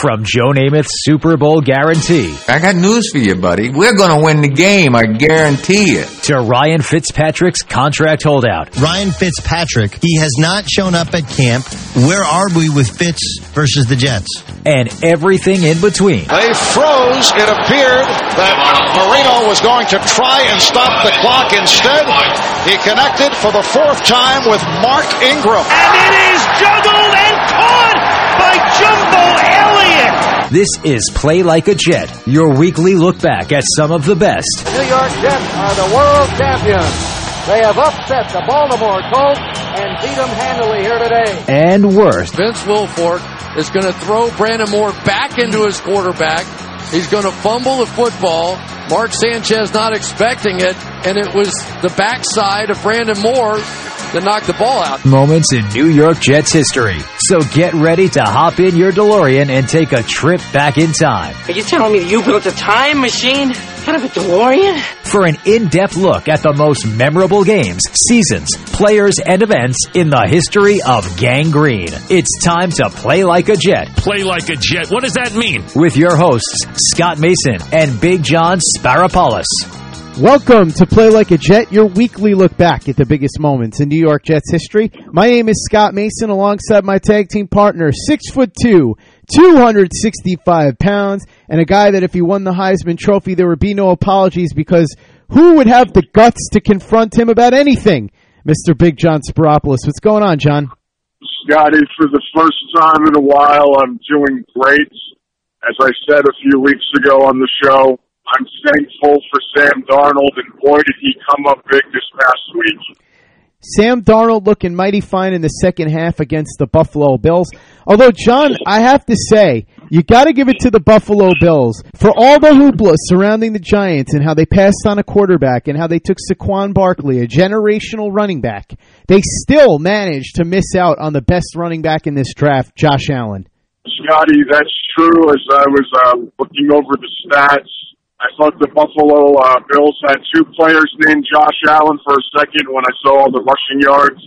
From Joe Namath's Super Bowl guarantee I got news for you, buddy. We're going to win the game, I guarantee it. to Ryan Fitzpatrick's contract holdout. Ryan Fitzpatrick, he has not shown up at camp. Where are we with Fitz versus the Jets? and everything in between. They froze. It appeared that Marino was going to try and stop the clock. Instead, he connected for the fourth time with Mark Ingram. And it is juggled and caught by Jumbo Elliott. This is Play Like a Jet, your weekly look back at some of the best The New York Jets are the world champions. They have upset the Baltimore Colts and beat them handily here today. and worse. Vince Wilfork is going to throw Brandon Moore back into his quarterback. He's going to fumble the football. Mark Sanchez not expecting it, and it was the backside of Brandon Moore that knocked the ball out. Moments in New York Jets history. So get ready to hop in your DeLorean and take a trip back in time Are you telling me that you built a time machine out of a DeLorean? for an in-depth look at the most memorable games, seasons, players, and events in the history of Gang Green. It's time to play like a jet Play like a jet. What does that mean? with your hosts, Scott Mason and Big John Sparapoulos. Welcome to Play Like a Jet, your weekly look back at the biggest moments in New York Jets history. My name is Scott Mason, alongside my tag team partner, six foot two, 265 pounds, and a guy that if he won the Heisman Trophy, there would be no apologies because who would have the guts to confront him about anything? Mr. Big John Spiropoulos. What's going on, John? Scotty, for the first time in a while, I'm doing great. As I said a few weeks ago on the show, I'm thankful for Sam Darnold, and boy, did he come up big this past week. Sam Darnold looking mighty fine in the second half against the Buffalo Bills. Although, John, I have to say, you got to give it to the Buffalo Bills for all the hoopla surrounding the Giants and how they passed on a quarterback and how they took Saquon Barkley, a generational running back. They still managed to miss out on the best running back in this draft, Josh Allen. Scotty, that's true. As I was uh, looking over the stats, I thought the Buffalo uh, Bills had two players named Josh Allen for a second when I saw all the rushing yards.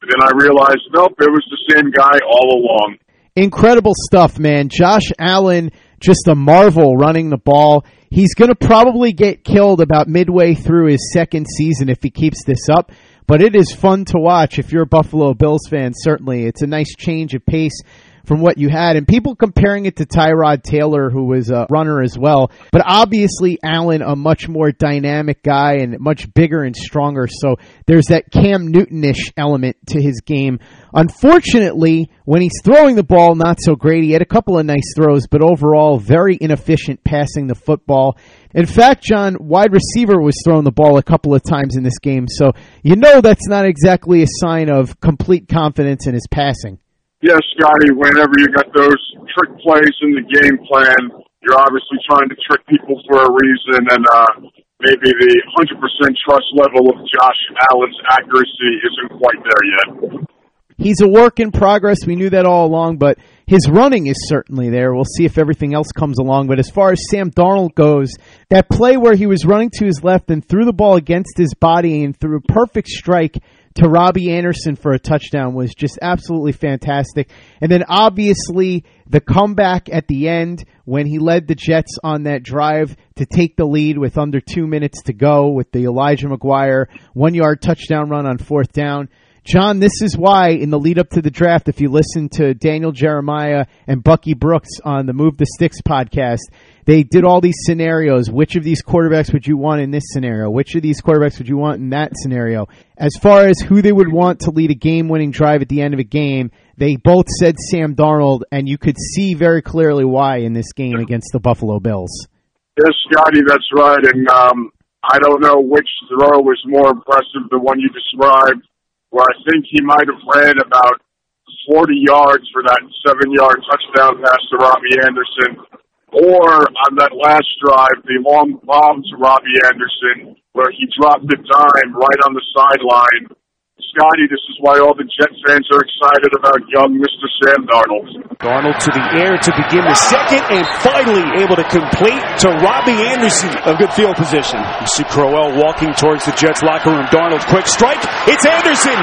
But then I realized, nope, it was the same guy all along. Incredible stuff, man. Josh Allen, just a marvel running the ball. He's going to probably get killed about midway through his second season if he keeps this up. But it is fun to watch if you're a Buffalo Bills fan, certainly. It's a nice change of pace from what you had. And people comparing it to Tyrod Taylor, who was a runner as well. But obviously, Allen, a much more dynamic guy and much bigger and stronger. So there's that Cam Newton-ish element to his game. Unfortunately, when he's throwing the ball, not so great. He had a couple of nice throws, but overall, very inefficient passing the football. In fact, John, wide receiver was throwing the ball a couple of times in this game. So you know that's not exactly a sign of complete confidence in his passing. Yes, Scotty, whenever you got those trick plays in the game plan, you're obviously trying to trick people for a reason, and uh, maybe the 100% trust level of Josh Allen's accuracy isn't quite there yet. he's a work in progress. We knew that all along, but his running is certainly there. We'll see if everything else comes along. But as far as Sam Darnold goes, that play where he was running to his left and threw the ball against his body and threw a perfect strike to Robbie Anderson for a touchdown was just absolutely fantastic. And then obviously the comeback at the end when he led the Jets on that drive to take the lead with under two minutes to go with the Elijah McGuire one yard touchdown run on fourth down. John, this is why in the lead up to the draft, if you listen to Daniel Jeremiah and Bucky Brooks on the Move the Sticks podcast, they did all these scenarios. Which of these quarterbacks would you want in this scenario? Which of these quarterbacks would you want in that scenario? As far as who they would want to lead a game winning drive at the end of a game, they both said Sam Darnold, and you could see very clearly why in this game against the Buffalo Bills. Yes, Scotty, that's right. And um, I don't know which throw was more impressive, the one you described, where I think he might have ran about 40 yards for that seven yard touchdown pass to Robbie Anderson or on that last drive, the long bomb to Robbie Anderson, where he dropped the dime right on the sideline. Scotty, this is why all the Jet fans are excited about young Mr. Sam Darnold. Darnold to the air to begin the second, and finally able to complete to Robbie Anderson of good field position. You see Crowell walking towards the Jets locker room. Darnold, quick strike. It's Anderson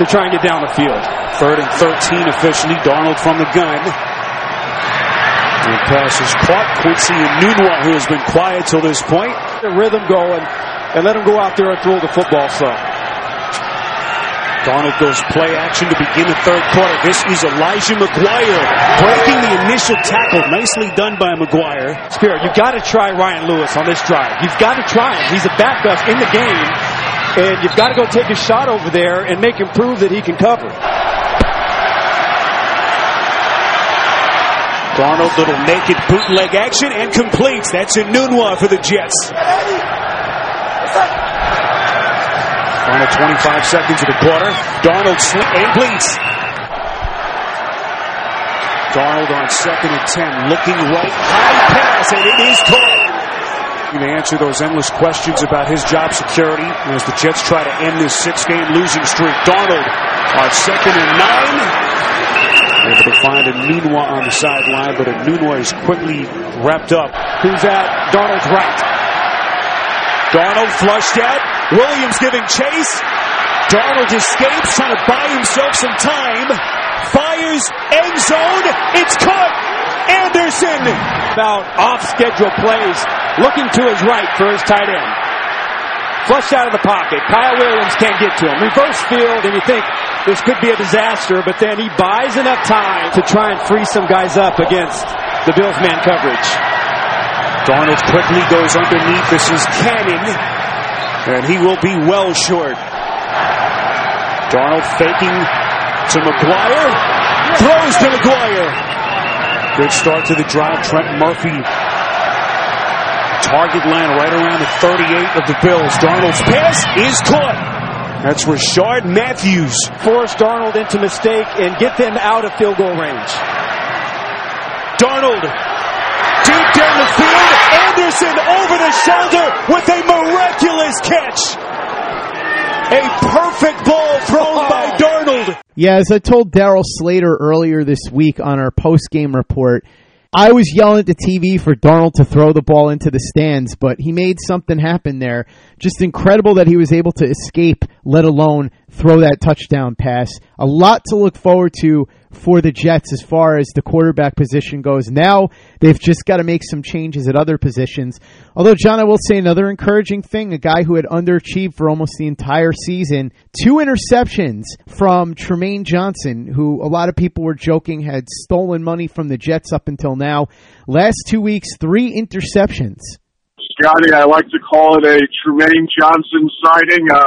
to try and get down the field. Third and 13 officially. Darnold from the gun. The pass is caught. Quincy Enunwa, who has been quiet till this point. The rhythm going and let him go out there and throw the football some. Darnold goes play action to begin the third quarter. This is Elijah McGuire breaking the initial tackle. Nicely done by McGuire. Spirit, you've got to try Ryan Lewis on this drive. You've got to try him. He's a backup in the game, and you've got to go take a shot over there and make him prove that he can cover. Darnold, little naked bootleg action and completes. That's Enunwa for the Jets. Final 25 seconds of the quarter. Darnold slip and bleeds. Darnold on second and 10, looking right. High pass, and it is caught. To answer those endless questions about his job security as the Jets try to end this six-game losing streak. Darnold on second and nine. Able to find Enunwa on the sideline, but Enunwa is quickly wrapped up. Who's at Darnold's right? Darnold flushed out. Williams giving chase. Darnold escapes, trying to buy himself some time. Fires, end zone. It's caught. Anderson. About off schedule plays, looking to his right for his tight end. Flush out of the pocket. Kyle Williams can't get to him. Reverse field, and you think this could be a disaster, but then he buys enough time to try and free some guys up against the Bills man coverage. Darnold quickly goes underneath. This is Cannon, and he will be well short. Darnold faking to McGuire, throws to McGuire. Good start to the drive. Trent Murphy target land right around the 38 of the Bills. Darnold's pass is caught. That's Rishard Matthews. Force Darnold into mistake and get them out of field goal range. Darnold deep down the field. Anderson over the shoulder with a miraculous catch. A perfect ball thrown oh. by Darnold. Yeah, as I told Daryl Slater earlier this week on our post game report, I was yelling at the TV for Darnold to throw the ball into the stands, but he made something happen there. Just incredible that he was able to escape, let alone throw that touchdown pass. A lot to look forward to for the Jets as far as the quarterback position goes. Now they've just got to make some changes at other positions. Although, John, I will say another encouraging thing a guy who had underachieved for almost the entire season, two interceptions from Trumaine Johnson, who a lot of people were joking had stolen money from the Jets up until now. Last two weeks, three interceptions. Scotty, I like to call it a Trumaine Johnson sighting. Uh,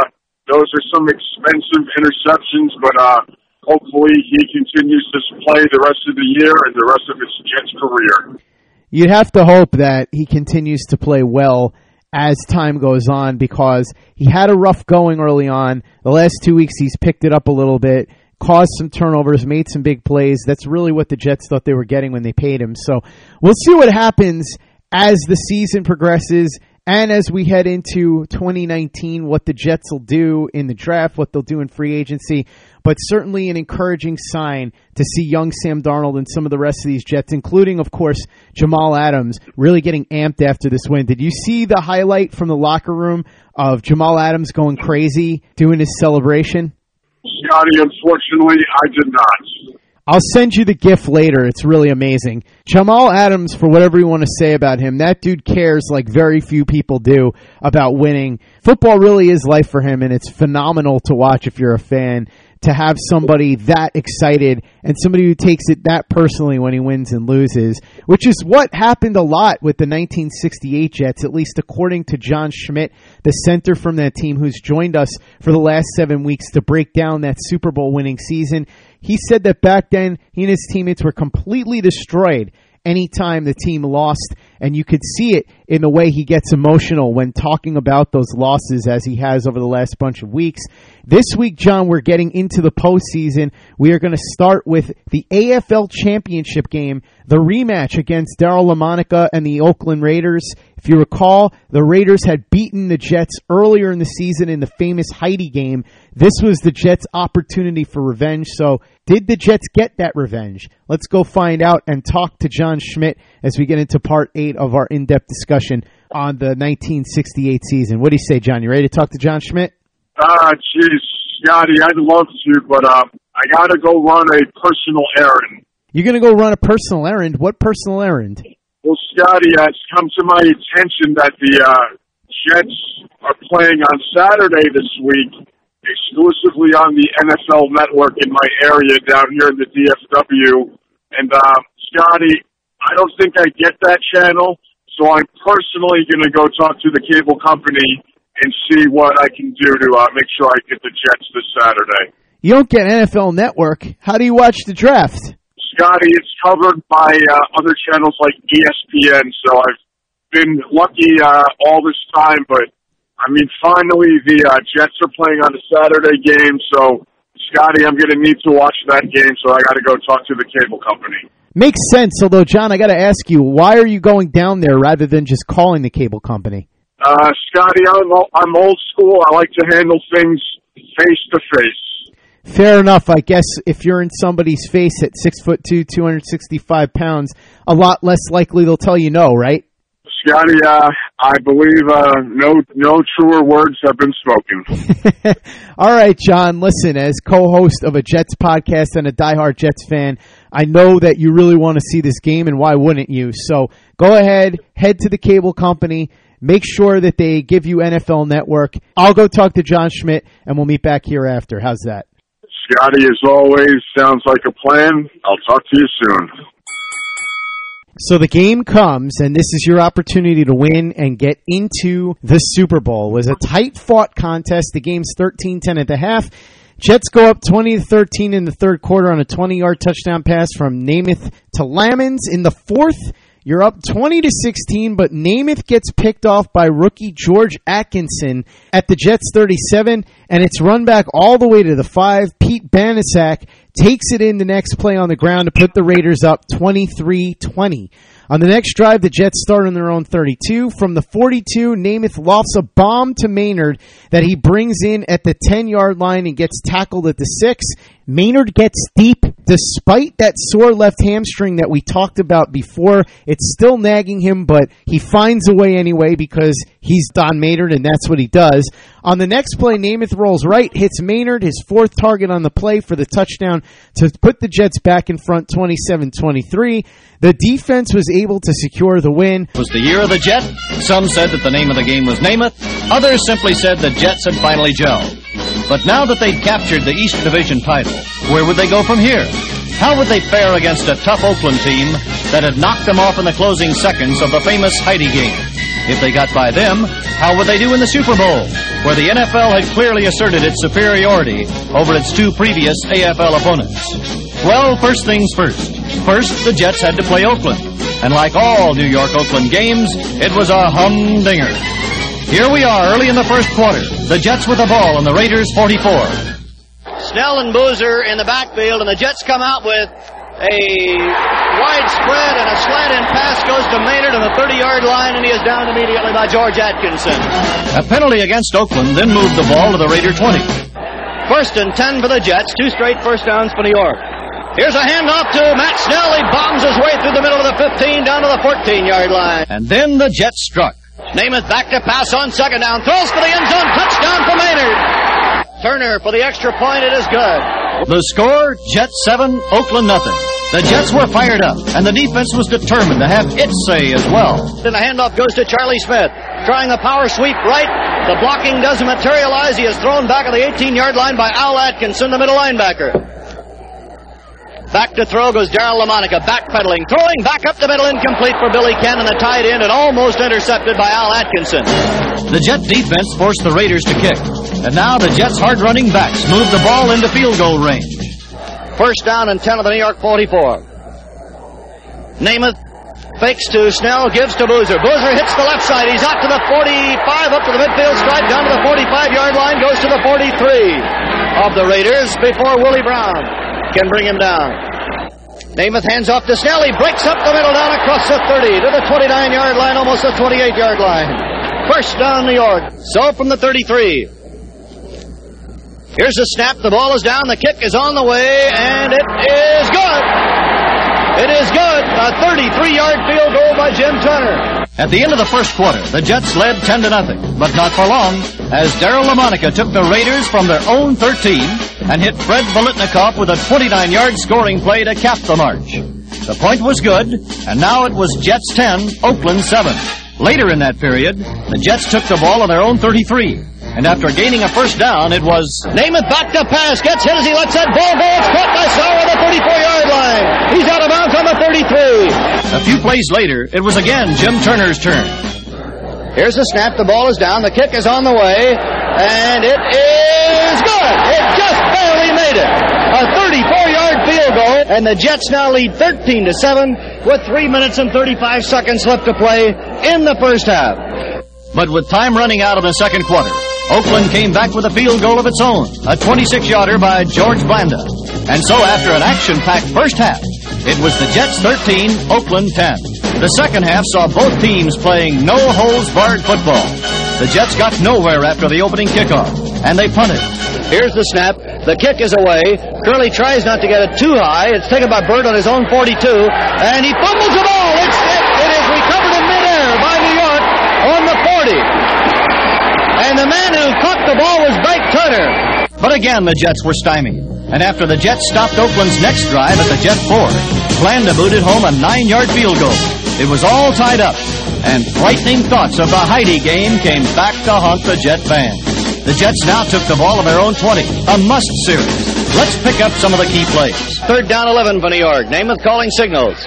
those are some expensive interceptions, but uh, hopefully he continues to play the rest of the year and the rest of his Jets career. You'd have to hope that he continues to play well as time goes on because he had a rough going early on. The last two weeks he's picked it up a little bit, caused some turnovers, made some big plays. That's really what the Jets thought they were getting when they paid him. So we'll see what happens as the season progresses and as we head into 2019, what the Jets will do in the draft, what they'll do in free agency, but certainly an encouraging sign to see young Sam Darnold and some of the rest of these Jets, including, of course, Jamal Adams, really getting amped after this win. Did you see the highlight from the locker room of Jamal Adams going crazy, doing his celebration? Scotty, unfortunately, I did not. I'll send you the GIF later. It's really amazing. Jamal Adams, for whatever you want to say about him, that dude cares like very few people do about winning. Football really is life for him, and it's phenomenal to watch if you're a fan to have somebody that excited and somebody who takes it that personally when he wins and loses, which is what happened a lot with the 1968 Jets, at least according to John Schmitt, the center from that team who's joined us for the last seven weeks to break down that Super Bowl winning season. He said that back then he and his teammates were completely destroyed anytime the team lost, and you could see it in the way he gets emotional when talking about those losses as he has over the last bunch of weeks. This week, John, we're getting into the postseason. We are going to start with the AFL Championship game, the rematch against Daryle Lamonica and the Oakland Raiders. If you recall, the Raiders had beaten the Jets earlier in the season in the famous Heidi game. This was the Jets' opportunity for revenge. So, did the Jets get that revenge? Let's go find out and talk to John Schmitt as we get into part eight of our in depth discussion on the 1968 season. What do you say, John? You ready to talk to John Schmitt? Ah, jeez, Scotty, I'd love to, but uh, I got to go run a personal errand. You're going to go run a personal errand? What personal errand? Well, Scotty, uh, it's come to my attention that the uh, Jets are playing on Saturday this week exclusively on the NFL network in my area down here in the DFW. And, uh, Scotty, I don't think I get that channel, so I'm personally going to go talk to the cable company and see what I can do to uh, make sure I get the Jets this Saturday. You don't get NFL Network. How do you watch the draft? Scotty, it's covered by uh, other channels like ESPN, so I've been lucky uh, all this time, but I mean, finally the uh, Jets are playing on a Saturday game, so Scotty, I'm going to need to watch that game, so I got to go talk to the cable company. Makes sense. Although, John, I got to ask you, why are you going down there rather than just calling the cable company? Uh, Scotty, I'm, I'm old school. I like to handle things face to face. Fair enough. I guess if you're in somebody's face at six foot two, two hundred sixty five pounds, a lot less likely they'll tell you no, right? Scotty, uh, I believe uh, no no truer words have been spoken. All right, John. Listen, as co-host of a Jets podcast and a diehard Jets fan, I know that you really want to see this game, and why wouldn't you? So go ahead, head to the cable company. Make sure that they give you NFL Network. I'll go talk to John Schmitt, and we'll meet back here after. How's that? Scotty, as always, sounds like a plan. I'll talk to you soon. So the game comes, and this is your opportunity to win and get into the Super Bowl. It was a tight fought contest. The game's 13-10 at the half. Jets go up 20 to 13 in the third quarter on a 20 yard touchdown pass from Namath to Lammons. In the fourth, you're up 20 to 16, but Namath gets picked off by rookie George Atkinson at the Jets 37, and it's run back all the way to the five. Pete Banaszak takes it in the next play on the ground to put the Raiders up 23-20. On the next drive, the Jets start on their own 32. From the 42, Namath lofts a bomb to Maynard that he brings in at the 10 yard line and gets tackled at the 6. Maynard gets deep despite that sore left hamstring that we talked about before. It's still nagging him, but he finds a way anyway because he's Don Maynard and that's what he does. On the next play, Namath rolls right, hits Maynard, his fourth target on the play for the touchdown to put the Jets back in front 27-23. The defense was able to secure the win. It was the year of the Jet. Some said that the name of the game was Namath. Others simply said the Jets had finally gelled. But now that they'd captured the East Division title, where would they go from here? How would they fare against a tough Oakland team that had knocked them off in the closing seconds of the famous Heidi game? If they got by them, how would they do in the Super Bowl, where the NFL had clearly asserted its superiority over its two previous AFL opponents? Well, first things first. First, the Jets had to play Oakland. And like all New York Oakland games, it was a humdinger. Here we are early in the first quarter. The Jets with the ball and the Raiders 44. Snell and Boozer in the backfield, and the Jets come out with A wide spread and a slant and pass goes to Maynard on the 30-yard line, and he is down immediately by George Atkinson. A penalty against Oakland then moved the ball to the Raider 20. First and 10 for the Jets, two straight first downs for New York. Here's a handoff to Matt Snell. He bombs his way through the middle of the 15 down to the 14-yard line. And then the Jets struck. Namath back to pass on second down. Throws for the end zone. Touchdown for Maynard. Turner for the extra point. It is good. The score, Jets 7, Oakland nothing. The Jets were fired up, and the defense was determined to have its say as well. Then the handoff goes to Charlie Smith, trying a power sweep right. The blocking doesn't materialize. He is thrown back at the 18-yard line by Al Atkinson, the middle linebacker. Back to throw goes Daryle Lamonica, backpedaling, throwing back up the middle, incomplete for Billy Cannon, the tight end, and almost intercepted by Al Atkinson. The Jet defense forced the Raiders to kick, and now the Jets' hard-running backs move the ball into field goal range. First down and 10 of the New York 44. Namath fakes to Snell, gives to Boozer. Boozer hits the left side. He's out to the 45, up to the midfield stripe, down to the 45-yard line, goes to the 43 of the Raiders before Willie Brown can bring him down. Namath hands off to Snell. He breaks up the middle down across the 30 to the 29-yard line, almost the 28-yard line. First down, New York. So from the 33. Here's the snap. The ball is down. The kick is on the way, and it is good. It is good. A 33-yard field goal by Jim Turner. At the end of the first quarter, the Jets led 10 to nothing, but not for long, as Daryle Lamonica took the Raiders from their own 13 and hit Fred Biletnikoff with a 29-yard scoring play to cap the march. The point was good, and now it was Jets 10, Oakland 7. Later in that period, the Jets took the ball on their own 33. And after gaining a first down, it was Namath back to pass, gets hit as he lets that ball go. It's caught by Sauer on the 34-yard line. He's out of bounds on the 33. A few plays later, it was again Jim Turner's turn. Here's the snap. The ball is down. The kick is on the way, and it is good. It just barely made it. A 34-yard field goal, and the Jets now lead 13 to 7 with 3 minutes and 35 seconds left to play in the first half. But with time running out of the second quarter, Oakland came back with a field goal of its own, a 26-yarder by George Blanda. And so after an action-packed first half, it was the Jets 13, Oakland 10. The second half saw both teams playing no-holds-barred football. The Jets got nowhere after the opening kickoff, and they punted. Here's the snap. The kick is away. Curley tries not to get it too high. It's taken by Bird on his own 42, and he fumbles the ball. It's, it, it is recovered in midair by New York on the 40. And the man who caught the ball was Bake Turner. But again, the Jets were stymied. And after the Jets stopped Oakland's next drive at the Jet 4, Blanda booted home a nine-yard field goal. It was all tied up. And frightening thoughts of the Heidi game came back to haunt the Jet fans. The Jets now took the ball on their own 20. A must series. Let's pick up some of the key plays. Third down 11 for New York. Namath calling signals.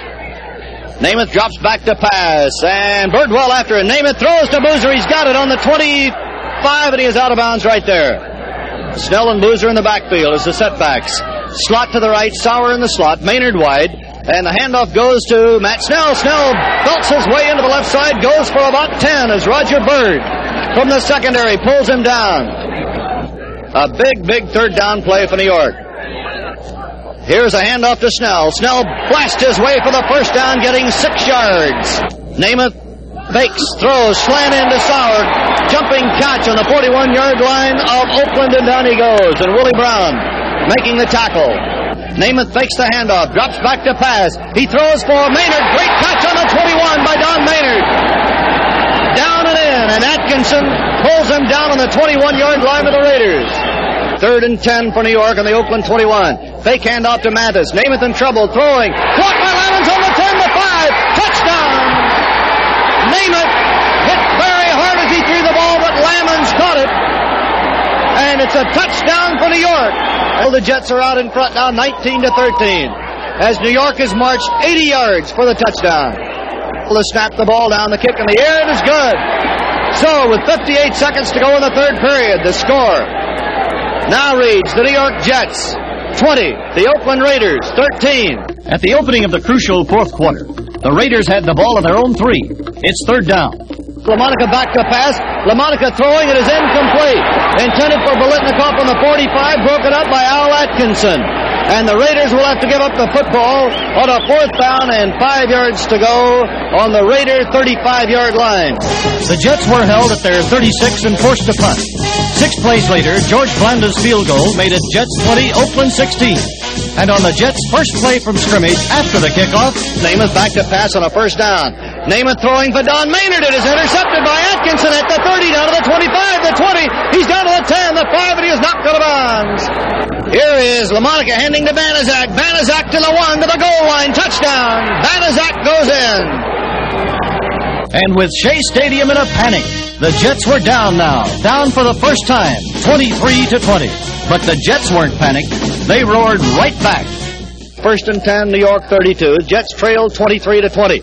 Namath drops back to pass, and Birdwell after it. Namath throws to Boozer. He's got it on the 25, and he is out of bounds right there. Snell and Boozer in the backfield as the setbacks. Slot to the right, Sauer in the slot, Maynard wide, and the handoff goes to Matt Snell. Snell belts his way into the left side, goes for about 10 as Roger Bird from the secondary pulls him down. A big, big third down play for New York. Here's a handoff to Snell. Snell blasts his way for the first down, getting six yards. Namath fakes, throws, slant into Sauer, jumping catch on the 41-yard line of Oakland, and down he goes. And Willie Brown making the tackle. Namath fakes the handoff, drops back to pass. He throws for Maynard. Great catch on the 21 by Don Maynard. Down and in, and Atkinson pulls him down on the 21-yard line of the Raiders. Third and 10 for New York on the Oakland 21. Fake handoff to Mathis. Namath in trouble, throwing. Blocked by Lammons on the 10 to 5. Touchdown! Namath hit very hard as he threw the ball, but Lammons caught it. And it's a touchdown for New York. Well, the Jets are out in front now, 19 to 13. As New York has marched 80 yards for the touchdown. To snap the ball down, the kick in the air, and it's good. So, with 58 seconds to go in the third period, the score now reads the New York Jets 20, the Oakland Raiders 13. At the opening of the crucial fourth quarter, the Raiders had the ball on their own three. It's third down. Lamonica back to pass. Lamonica throwing it is incomplete. Intended for Biletnikoff on the 45, broken up by Al Atkinson. And the Raiders will have to give up the football on a fourth down and five yards to go on the Raider 35-yard line. The Jets were held at their 36 and forced to punt. Six plays later, George Blanda's field goal made it Jets 20, Oakland 16. And on the Jets' first play from scrimmage after the kickoff, Namath back to pass on a first down. Namath throwing for Don Maynard. It is intercepted by Atkinson at the 30, down to the 25, the 20. He's down to the 10, the 5, and he is knocked out of bounds. Here is LaMonica handing to Banaszak. Banaszak to the 1, to the goal line. Touchdown. Banaszak goes in. And with Shea Stadium in a panic, the Jets were down now. Down for the first time, 23 to 20. But the Jets weren't panicked. They roared right back. First and 10, New York 32. Jets trail 23 to 20.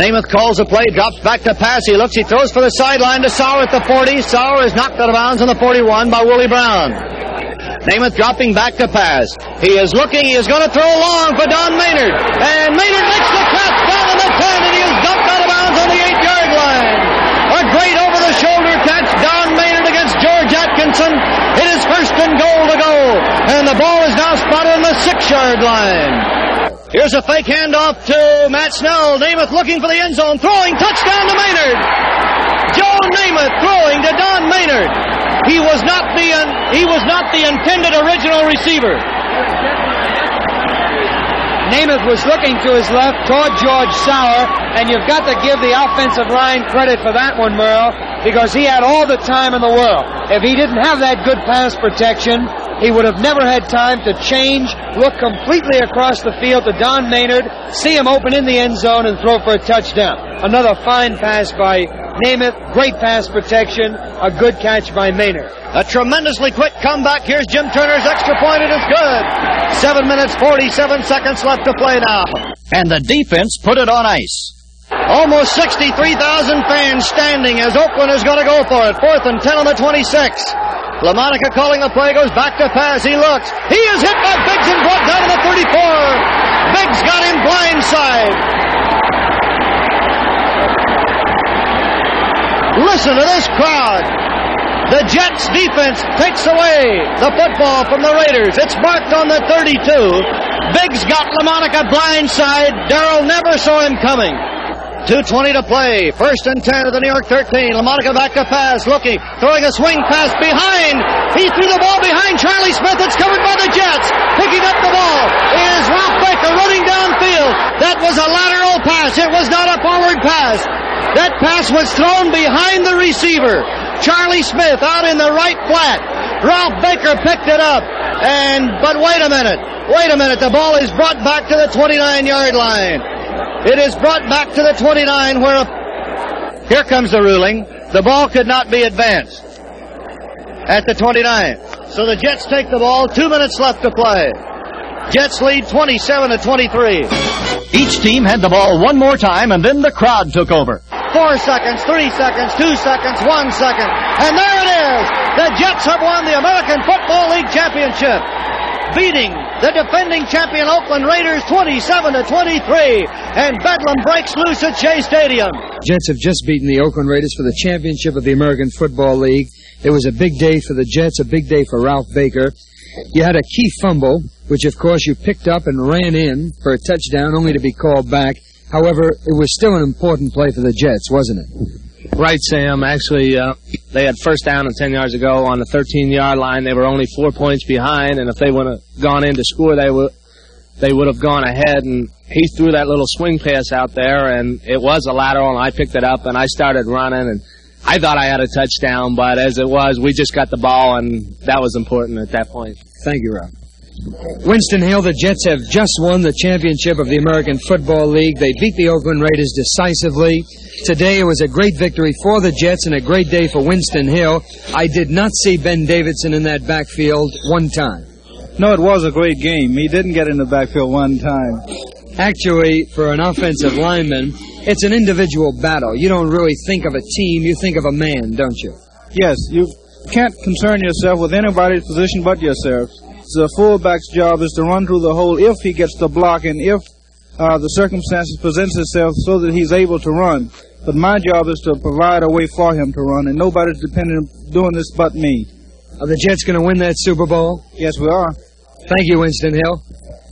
Namath calls a play, drops back to pass. He looks, he throws for the sideline to Sauer at the 40. Sauer is knocked out of bounds on the 41 by Willie Brown. Namath dropping back to pass. He is looking, he is going to throw long for Don Maynard. And Maynard makes the catch down on the 10, and he is dumped out of bounds on the 8-yard line. A great over-the-shoulder catch, Don Maynard against George Atkinson. It is first and goal to go, and the ball is now spotted on the 6-yard line. Here's a fake handoff to Matt Snell. Namath looking for the end zone, throwing touchdown to Maynard. Joe Namath throwing to Don Maynard. He was not the uh, he was not the intended original receiver. Namath was looking to his left toward George Sauer, and you've got to give the offensive line credit for that one, Merle, because he had all the time in the world. If he didn't have that good pass protection, he would have never had time to change, look completely across the field to Don Maynard, see him open in the end zone, and throw for a touchdown. Another fine pass by Namath, great pass protection, a good catch by Maynard. A tremendously quick comeback. Here's Jim Turner's extra point. It is good. Seven minutes, 47 seconds left to play now. And the defense put it on ice. Almost 63,000 fans standing as Oakland is going to go for it. Fourth and 10 on the 26. LaMonica calling the play, goes back to pass. He looks. He is hit by Biggs and brought down to the 34. Biggs got him blindside. Listen to this crowd. The Jets defense takes away the football from the Raiders. It's marked on the 32. Biggs got LaMonica blindside. Daryle never saw him coming. 2.20 to play. First and 10 of the New York 13. LaMonica back to pass. Looking. Throwing a swing pass behind. He threw the ball behind Charlie Smith. It's covered by the Jets. Picking up the ball is Ralph Baker running downfield. That was a lateral pass. It was not a forward pass. That pass was thrown behind the receiver. Charlie Smith out in the right flat. Ralph Baker picked it up. And, but wait a minute. Wait a minute. The ball is brought back to the 29 yard line. It is brought back to the 29 where, a, here comes the ruling. The ball could not be advanced at the 29. So the Jets take the ball. Two minutes left to play. Jets lead 27 to 23. Each team had the ball one more time and then the crowd took over. Four seconds, three seconds, two seconds, one second. And there it is. The Jets have won the American Football League Championship. Beating the defending champion Oakland Raiders 27 to 23. And Bedlam breaks loose at Shea Stadium. Jets have just beaten the Oakland Raiders for the championship of the American Football League. It was a big day for the Jets, a big day for Ralph Baker. You had a key fumble, which of course you picked up and ran in for a touchdown only to be called back. However, it was still an important play for the Jets, wasn't it? Right, Sam. Actually, uh, they had first down and 10 yards ago on the 13-yard line. They were only four points behind, and if they would have gone in to score, they would they would have gone ahead. And he threw that little swing pass out there, and it was a lateral, and I picked it up, and I started running, and I thought I had a touchdown, but as it was, we just got the ball, and that was important at that point. Thank you, Ralph. Winston Hill, the Jets have just won the championship of the American Football League. They beat the Oakland Raiders decisively. Today it was a great victory for the Jets and a great day for Winston Hill. I did not see Ben Davidson in that backfield one time. No, it was a great game. He didn't get in the backfield one time. Actually, for an offensive lineman, it's an individual battle. You don't really think of a team, you think of a man, don't you? Yes, you can't concern yourself with anybody's position but yourself. The fullback's job is to run through the hole if he gets the block and if uh, the circumstances presents itself so that he's able to run. But my job is to provide a way for him to run, and nobody's dependent on doing this but me. Are the Jets going to win that Super Bowl? Yes, we are. Thank you, Winston Hill.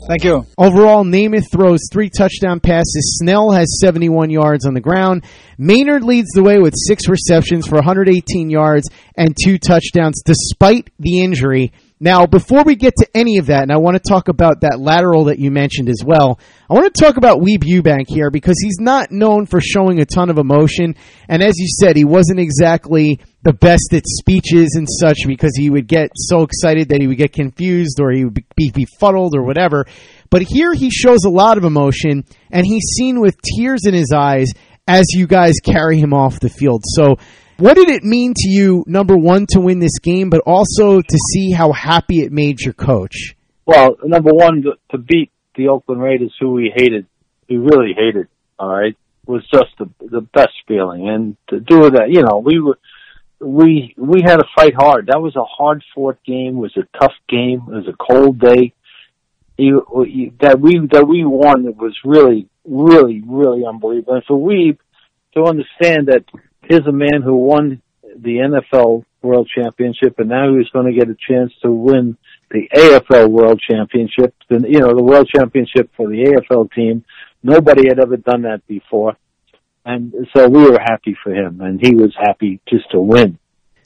Thank you. Overall, Namath throws three touchdown passes. Snell has 71 yards on the ground. Maynard leads the way with six receptions for 118 yards and two touchdowns despite the injury. Now, before we get to any of that, and I want to talk about that lateral that you mentioned as well, I want to talk about Weeb Eubank here because he's not known for showing a ton of emotion. And as you said, he wasn't exactly the best at speeches and such because he would get so excited that he would get confused or he would be befuddled or whatever. But here he shows a lot of emotion and he's seen with tears in his eyes as you guys carry him off the field. So what did it mean to you, number one, to win this game, but also to see how happy it made your coach? Well, number one, to, beat the Oakland Raiders, who we hated, we really hated, all right, was just the the best feeling. And to do that, you know, we were we we had to fight hard. That was a hard fought game. It was a tough game. It was a cold day. You, you, that we that we won it was really really really unbelievable. And for we to understand that here's a man who won the NFL World Championship, and now he's going to get a chance to win the AFL World Championship. The, you know, the World Championship for the AFL team. Nobody had ever done that before, and so we were happy for him, and he was happy just to win.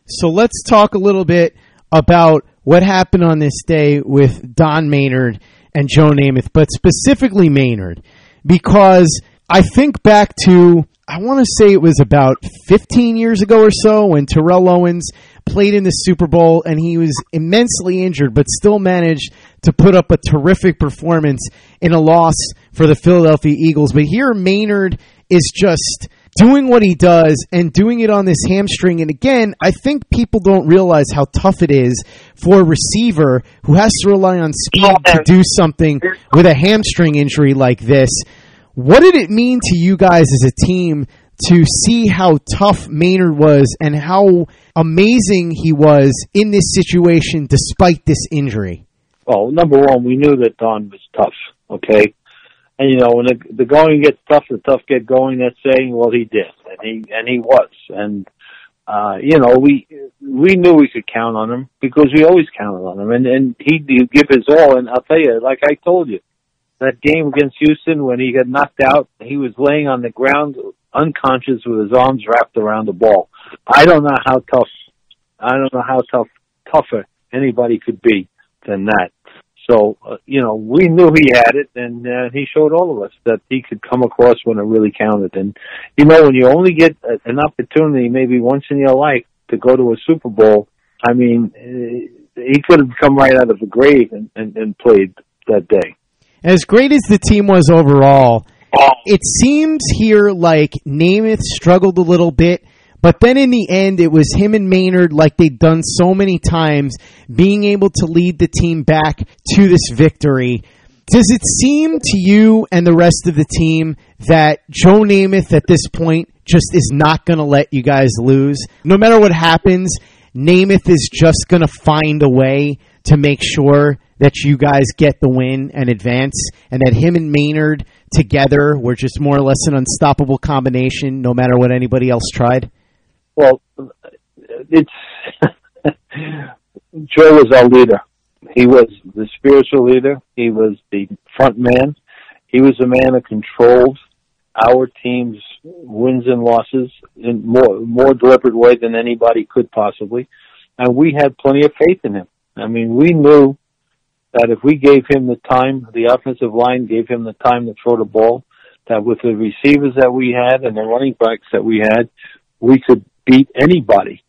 So let's talk a little bit about what happened on this day with Don Maynard and Joe Namath, but specifically Maynard, because I think back to I want to say it was about 15 years ago or so when Terrell Owens played in the Super Bowl and he was immensely injured, but still managed to put up a terrific performance in a loss for the Philadelphia Eagles. But here, Maynard is just doing what he does and doing it on this hamstring. And again, I think people don't realize how tough it is for a receiver who has to rely on speed to do something with a hamstring injury like this. What did it mean to you guys as a team to see how tough Maynard was and how amazing he was in this situation despite this injury? Well, number one, we knew that Don was tough, okay? And you know, when the, the going gets tough, the tough get going. That's saying, well, he did, and he and he was, and uh, you know, we we knew we could count on him because we always counted on him, and and he'd give his all. And I'll tell you, like I told you, that game against Houston when he got knocked out, he was laying on the ground unconscious with his arms wrapped around the ball. I don't know how tough, I don't know how tough, tougher anybody could be than that. So, uh, you know, we knew he had it and uh, he showed all of us that he could come across when it really counted. And, you know, when you only get a, an opportunity maybe once in your life to go to a Super Bowl, I mean, uh, he could have come right out of the grave and, and, and played that day. As great as the team was overall, it seems here like Namath struggled a little bit, but then in the end, it was him and Maynard, like they'd done so many times, being able to lead the team back to this victory. Does it seem to you and the rest of the team that Joe Namath at this point just is not going to let you guys lose? No matter what happens, Namath is just going to find a way to make sure that you guys get the win and advance, and that him and Maynard together were just more or less an unstoppable combination, no matter what anybody else tried? Well, it's Joe was our leader. He was the spiritual leader. He was the front man. He was the man that controlled our team's wins and losses in more more deliberate way than anybody could possibly, and we had plenty of faith in him. I mean, we knew that if we gave him the time, the offensive line gave him the time to throw the ball, that with the receivers that we had and the running backs that we had, we could beat anybody.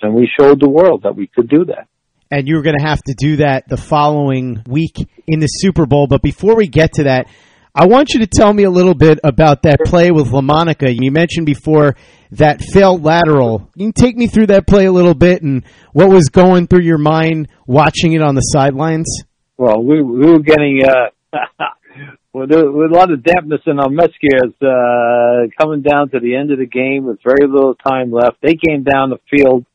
And we showed the world that we could do that. And you were going to have to do that the following week in the Super Bowl. But before we get to that, I want you to tell me a little bit about that play with LaMonica. You mentioned before that failed lateral. Can you take me through that play a little bit and what was going through your mind watching it on the sidelines? Well, we, we were getting uh, with, a lot of dampness in our mess gears uh, coming down to the end of the game with very little time left. They came down the field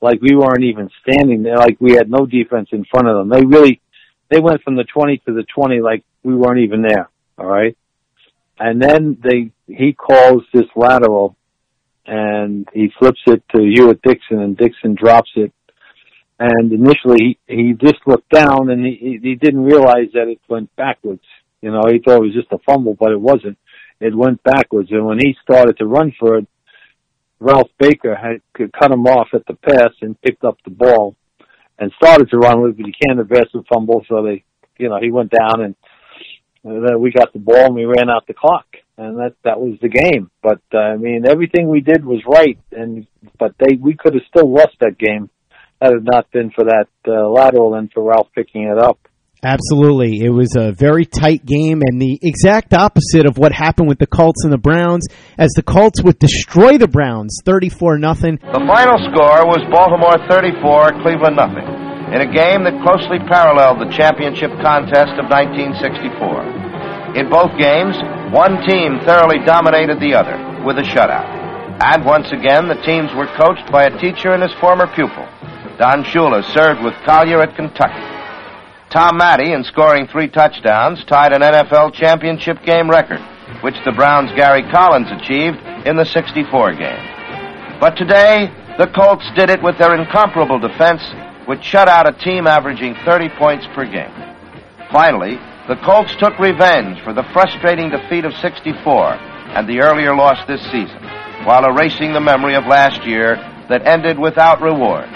like we weren't even standing there, like we had no defense in front of them. They really they went from the 20 to the 20 like we weren't even there. All right. And then they, he calls this lateral and he flips it to Hewritt Dixon and Dixon drops it. And initially he, he just looked down and he, he didn't realize that it went backwards. You know, he thought it was just a fumble, but it wasn't. It went backwards, and when he started to run for it, Ralph Baker had cut him off at the pass and picked up the ball and started to run with it, but he can't advance the fumble, so they, you know, he went down and then we got the ball and we ran out the clock, and that that was the game. But uh, I mean, everything we did was right, and but they we could have still lost that game had it not been for that uh, lateral and for Ralph picking it up. Absolutely. It was a very tight game and the exact opposite of what happened with the Colts and the Browns as the Colts would destroy the Browns 34 nothing. The final score was Baltimore 34, Cleveland nothing, in a game that closely paralleled the championship contest of 1964. In both games, one team thoroughly dominated the other with a shutout. And once again, the teams were coached by a teacher and his former pupil. Don Shula served with Collier at Kentucky. Tom Matte, in scoring three touchdowns, tied an NFL championship game record, which the Browns' Gary Collins achieved in the 64 game. But today, the Colts did it with their incomparable defense, which shut out a team averaging 30 points per game. Finally, the Colts took revenge for the frustrating defeat of 64 and the earlier loss this season, while erasing the memory of last year that ended without reward.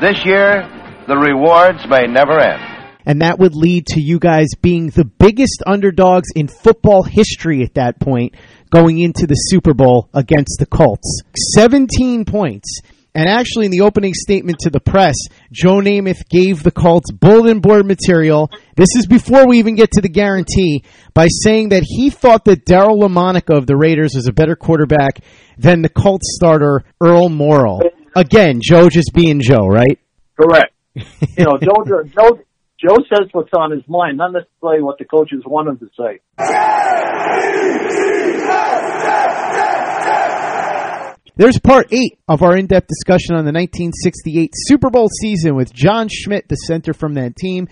This year, the rewards may never end and that would lead to you guys being the biggest underdogs in football history at that point going into the Super Bowl against the Colts. 17 points. And actually, in the opening statement to the press, Joe Namath gave the Colts bulletin board material. This is before we even get to the guarantee by saying that he thought that Daryle Lamonica of the Raiders was a better quarterback than the Colts starter Earl Morrall. Again, Joe just being Joe, right? Correct. You know, Joe, Joe, Joe says what's on his mind, not necessarily what the coaches want him to say. There's part eight of our in-depth discussion on the 1968 Super Bowl season with John Schmitt, the center from that team.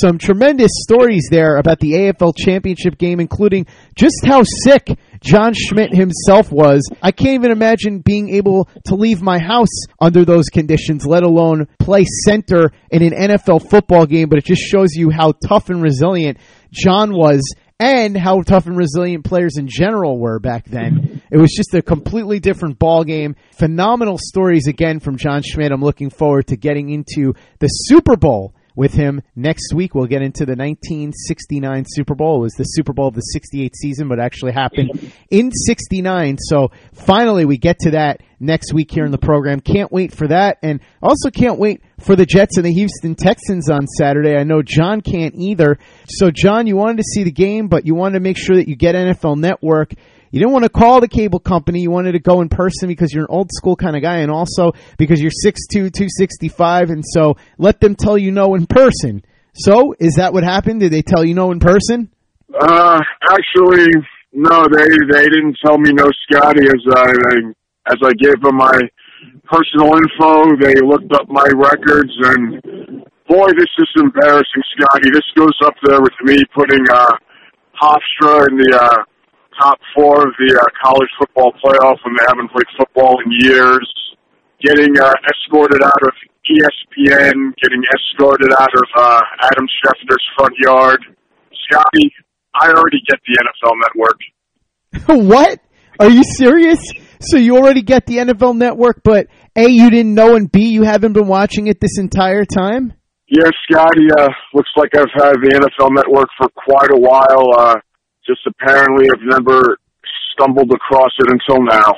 Some tremendous stories there about the AFL championship game, including just how sick John Schmitt himself was. I can't even imagine being able to leave my house under those conditions, let alone play center in an NFL football game, but it just shows you how tough and resilient John was and how tough and resilient players in general were back then. It was just a completely different ball game. Phenomenal stories again from John Schmitt. I'm looking forward to getting into the Super Bowl with him next week. We'll get into the 1969 Super Bowl. It was the Super Bowl of the 68 season, but actually happened in 69. So finally, we get to that next week here in the program. Can't wait for that. And also can't wait for the Jets and the Houston Texans on Saturday. I know John can't either. So, John, you wanted to see the game, but you wanted to make sure that you get NFL Network you didn't want to call the cable company. You wanted to go in person because you're an old school kind of guy, and also because you're 6'2", 265, and so let them tell you no in person. So, is that what happened? Did they tell you no in person? Uh, actually, no. They they didn't tell me no, Scotty. As I as I gave them my personal info, they looked up my records, and boy, this is embarrassing, Scotty. This goes up there with me putting uh, Hofstra in the uh, top four of the uh, college football playoff when they haven't played football in years, getting uh, escorted out of ESPN, getting escorted out of uh, Adam Schefter's front yard. Scotty, I already get the NFL network. what? Are you serious? So you already get the NFL network, but A, you didn't know, and B, you haven't been watching it this entire time? Yes, Scotty. Uh, looks like I've had the NFL network for quite a while. Uh, just apparently I've never stumbled across it until now.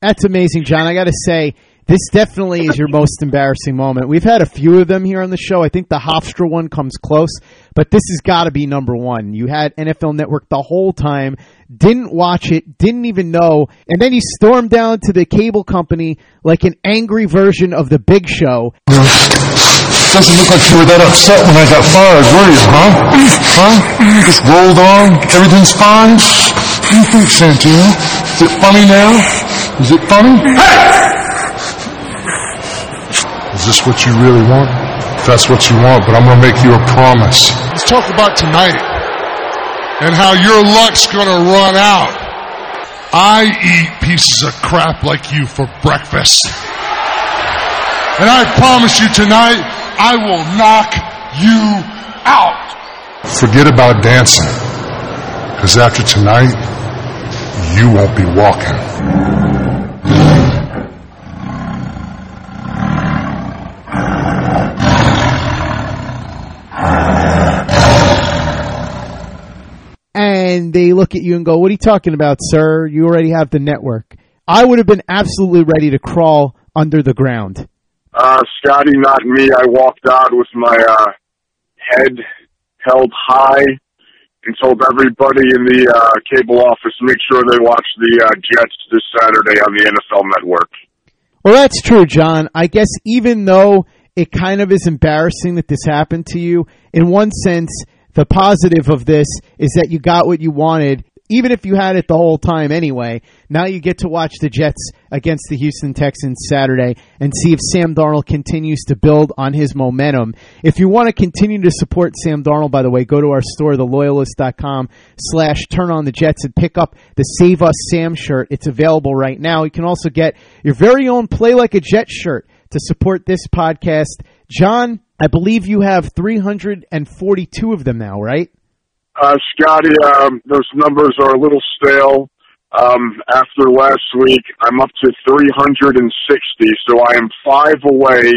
That's amazing, John. I got to say, this definitely is your most embarrassing moment. We've had a few of them here on the show. I think the Hofstra one comes close, but this has got to be number one. You had NFL Network the whole time, didn't watch it, didn't even know, and then you stormed down to the cable company like an angry version of the Big Show. Doesn't look like you were that upset when I got fired, were you, huh? Huh? You just rolled on? Everything's fine? What do you think, Santino? Is it funny now? Is it funny? Is this what you really want? If that's what you want, but I'm gonna make you a promise. Let's talk about tonight and how your luck's gonna run out. I eat pieces of crap like you for breakfast. And I promise you tonight, I will knock you out. Forget about dancing. Because after tonight, you won't be walking. and they look at you and go, "What are you talking about, sir? You already have the network." I would have been absolutely ready to crawl under the ground. Uh, Scotty, not me. I walked out with my uh, head held high and told everybody in the uh, cable office make sure they watch the uh, Jets this Saturday on the NFL Network. Well, that's true, John. I guess even though it kind of is embarrassing that this happened to you, in one sense, the positive of this is that you got what you wanted, even if you had it the whole time anyway. Now you get to watch the Jets against the Houston Texans Saturday and see if Sam Darnold continues to build on his momentum. If you want to continue to support Sam Darnold, by the way, go to our store, theloyalist.com slash turn on the Jets and pick up the Save Us Sam shirt. It's available right now. You can also get your very own Play Like a Jet shirt to support this podcast. John, I believe you have 342 of them now, right? Uh, Scotty, um, those numbers are a little stale. Um, after last week, I'm up to 360, so I am five away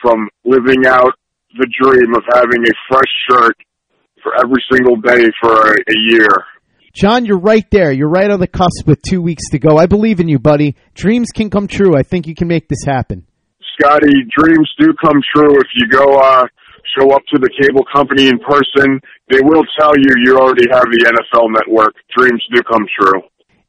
from living out the dream of having a fresh shirt for every single day for a, a year. John, you're right there. You're right on the cusp with two weeks to go. I believe in you, buddy. Dreams can come true. I think you can make this happen. Scotty, dreams do come true if you go uh, show up to the cable company in person. They will tell you you already have the NFL network. Dreams do come true.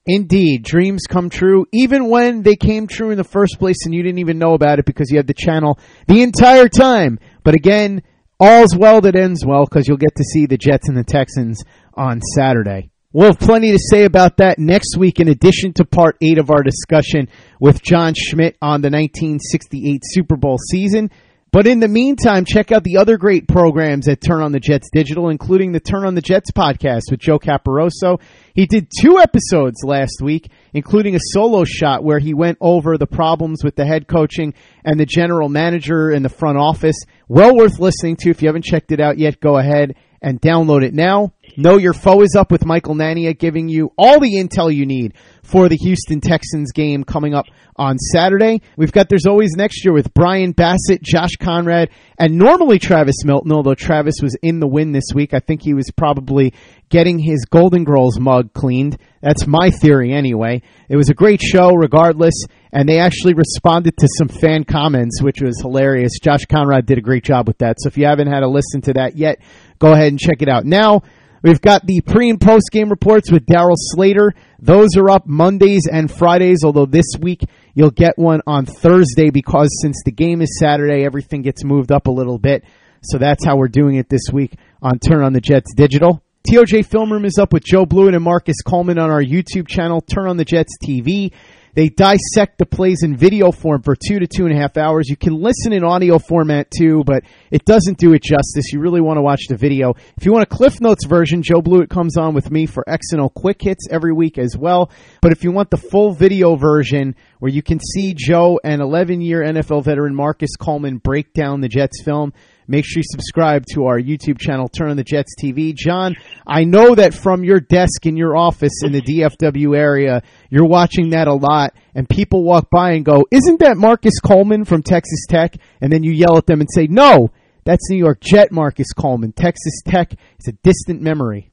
Indeed, dreams come true, even when they came true in the first place and you didn't even know about it because you had the channel the entire time. But again, all's well that ends well because you'll get to see the Jets and the Texans on Saturday. We'll have plenty to say about that next week, in addition to part eight of our discussion with John Schmitt on the 1968 Super Bowl season. But in the meantime, check out the other great programs at Turn on the Jets Digital, including the Turn on the Jets podcast with Joe Caporoso. He did two episodes last week, including a solo shot where he went over the problems with the head coaching and the general manager in the front office. Well worth listening to. If you haven't checked it out yet, go ahead and download it now. Know Your Foe is up with Michael Nania giving you all the intel you need for the Houston Texans game coming up on Saturday. We've got There's Always Next Year with Brian Bassett, Josh Conrad, and normally Travis Milton, although Travis was in the win this week. I think he was probably getting his Golden Girls mug cleaned. That's my theory anyway. It was a great show regardless, and they actually responded to some fan comments, which was hilarious. Josh Conrad did a great job with that. So if you haven't had a listen to that yet, go ahead and check it out. Now, We've got the pre and post game reports with Darryl Slater. Those are up Mondays and Fridays, although this week you'll get one on Thursday because since the game is Saturday, everything gets moved up a little bit. So that's how we're doing it this week on Turn on the Jets Digital. TOJ Film Room is up with Joe Blewett and Marcus Coleman on our YouTube channel, Turn on the Jets TV. They dissect the plays in video form for two to two and a half hours. You can listen in audio format too, but it doesn't do it justice. You really want to watch the video. If you want a Cliff Notes version, Joe Blewett comes on with me for X and O Quick Hits every week as well. But if you want the full video version where you can see Joe and 11 year NFL veteran Marcus Coleman break down the Jets film, Make sure you subscribe to our YouTube channel, Turn on the Jets TV. John, I know that from your desk in your office in the DFW area, you're watching that a lot, and people walk by and go, Isn't that Marcus Coleman from Texas Tech? And then you yell at them and say, No, that's New York Jet Marcus Coleman. Texas Tech is a distant memory.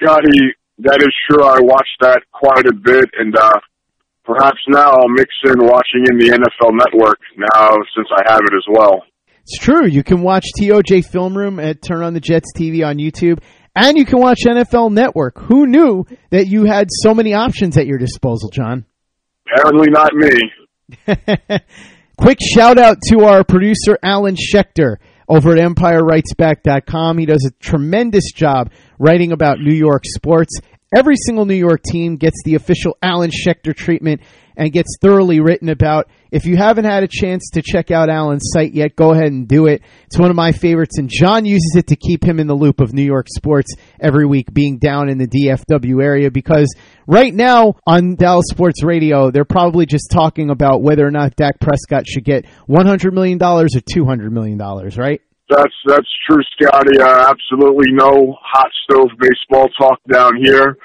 Scotty, that is true. I watched that quite a bit, and uh, perhaps now I'll mix in watching in the NFL Network now since I have it as well. It's true. You can watch TOJ Film Room at Turn on the Jets TV on YouTube, and you can watch NFL Network. Who knew that you had so many options at your disposal, John? Apparently not me. Quick shout out to our producer, Alan Schechter, over at EmpireWritesBack.com. He does a tremendous job writing about New York sports. Every single New York team gets the official Alan Schechter treatment and gets thoroughly written about. If you haven't had a chance to check out Alan's site yet, go ahead and do it. It's one of my favorites, and John uses it to keep him in the loop of New York sports every week, being down in the DFW area. Because right now on Dallas Sports Radio, they're probably just talking about whether or not Dak Prescott should get $100 million or $200 million, right? That's that's true, Scotty. Uh, absolutely no hot stove baseball talk down here.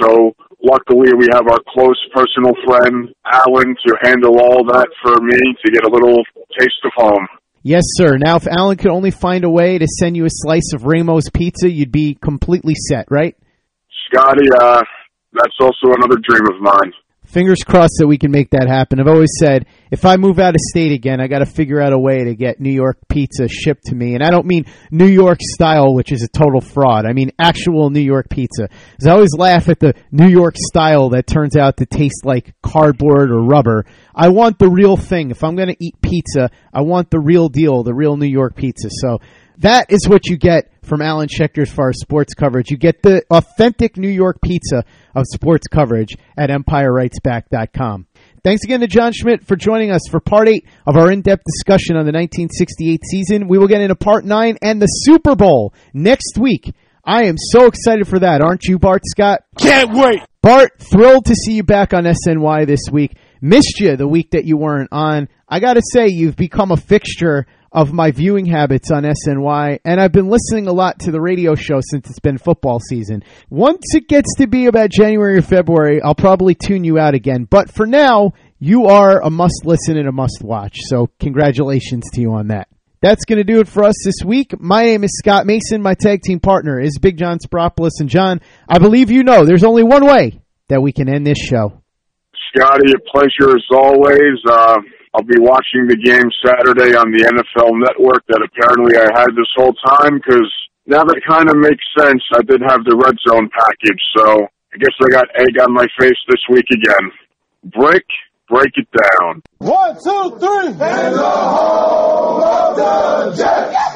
So luckily, we have our close personal friend Alan to handle all that for me to get a little taste of home. Yes, sir. Now, if Alan could only find a way to send you a slice of Ramos pizza, you'd be completely set, right? Scotty, uh, that's also another dream of mine. Fingers crossed that we can make that happen. I've always said if I move out of state again, I got to figure out a way to get New York pizza shipped to me. And I don't mean New York style, which is a total fraud. I mean actual New York pizza. Because I always laugh at the New York style that turns out to taste like cardboard or rubber. I want the real thing. If I'm going to eat pizza, I want the real deal, the real New York pizza. So that is what you get from Alan Schechter as far as sports coverage. You get the authentic New York pizza of sports coverage at EmpireWritesBack.com. Thanks again to John Schmitt for joining us for part eight of our in-depth discussion on the 1968 season. We will get into part nine and the Super Bowl next week. I am so excited for that, aren't you, Bart Scott? Can't wait! Bart, thrilled to see you back on SNY this week. Missed you the week that you weren't on. I gotta say, you've become a fixture of my viewing habits on SNY, and I've been listening a lot to the radio show since it's been football season. Once it gets to be about January or February, I'll probably tune you out again. But for now, you are a must listen and a must watch. So congratulations to you on that. That's going to do it for us this week. My name is Scott Mason. My tag team partner is Big John Spropoulos. And John, I believe you know there's only one way that we can end this show. Scotty, a pleasure as always. Uh, I'll be watching the game Saturday on the NFL Network that apparently I had this whole time because now that kind of makes sense. I did have the red zone package, so I guess I got egg on my face this week again. Break, break it down. One, two, three. And the home of the Jets.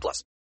plus.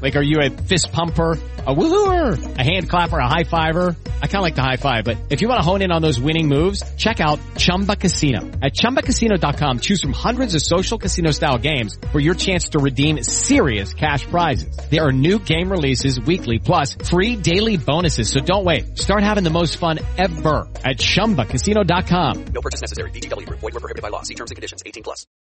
Like, are you a fist pumper, a woohooer, a hand clapper, a high fiver? I kind of like the high five, but if you want to hone in on those winning moves, check out Chumba Casino. At ChumbaCasino.com, choose from hundreds of social casino style games for your chance to redeem serious cash prizes. There are new game releases weekly, plus free daily bonuses. So don't wait. Start having the most fun ever at ChumbaCasino.com. No purchase necessary. VGW. Void were prohibited by law. See terms and conditions. 18 plus.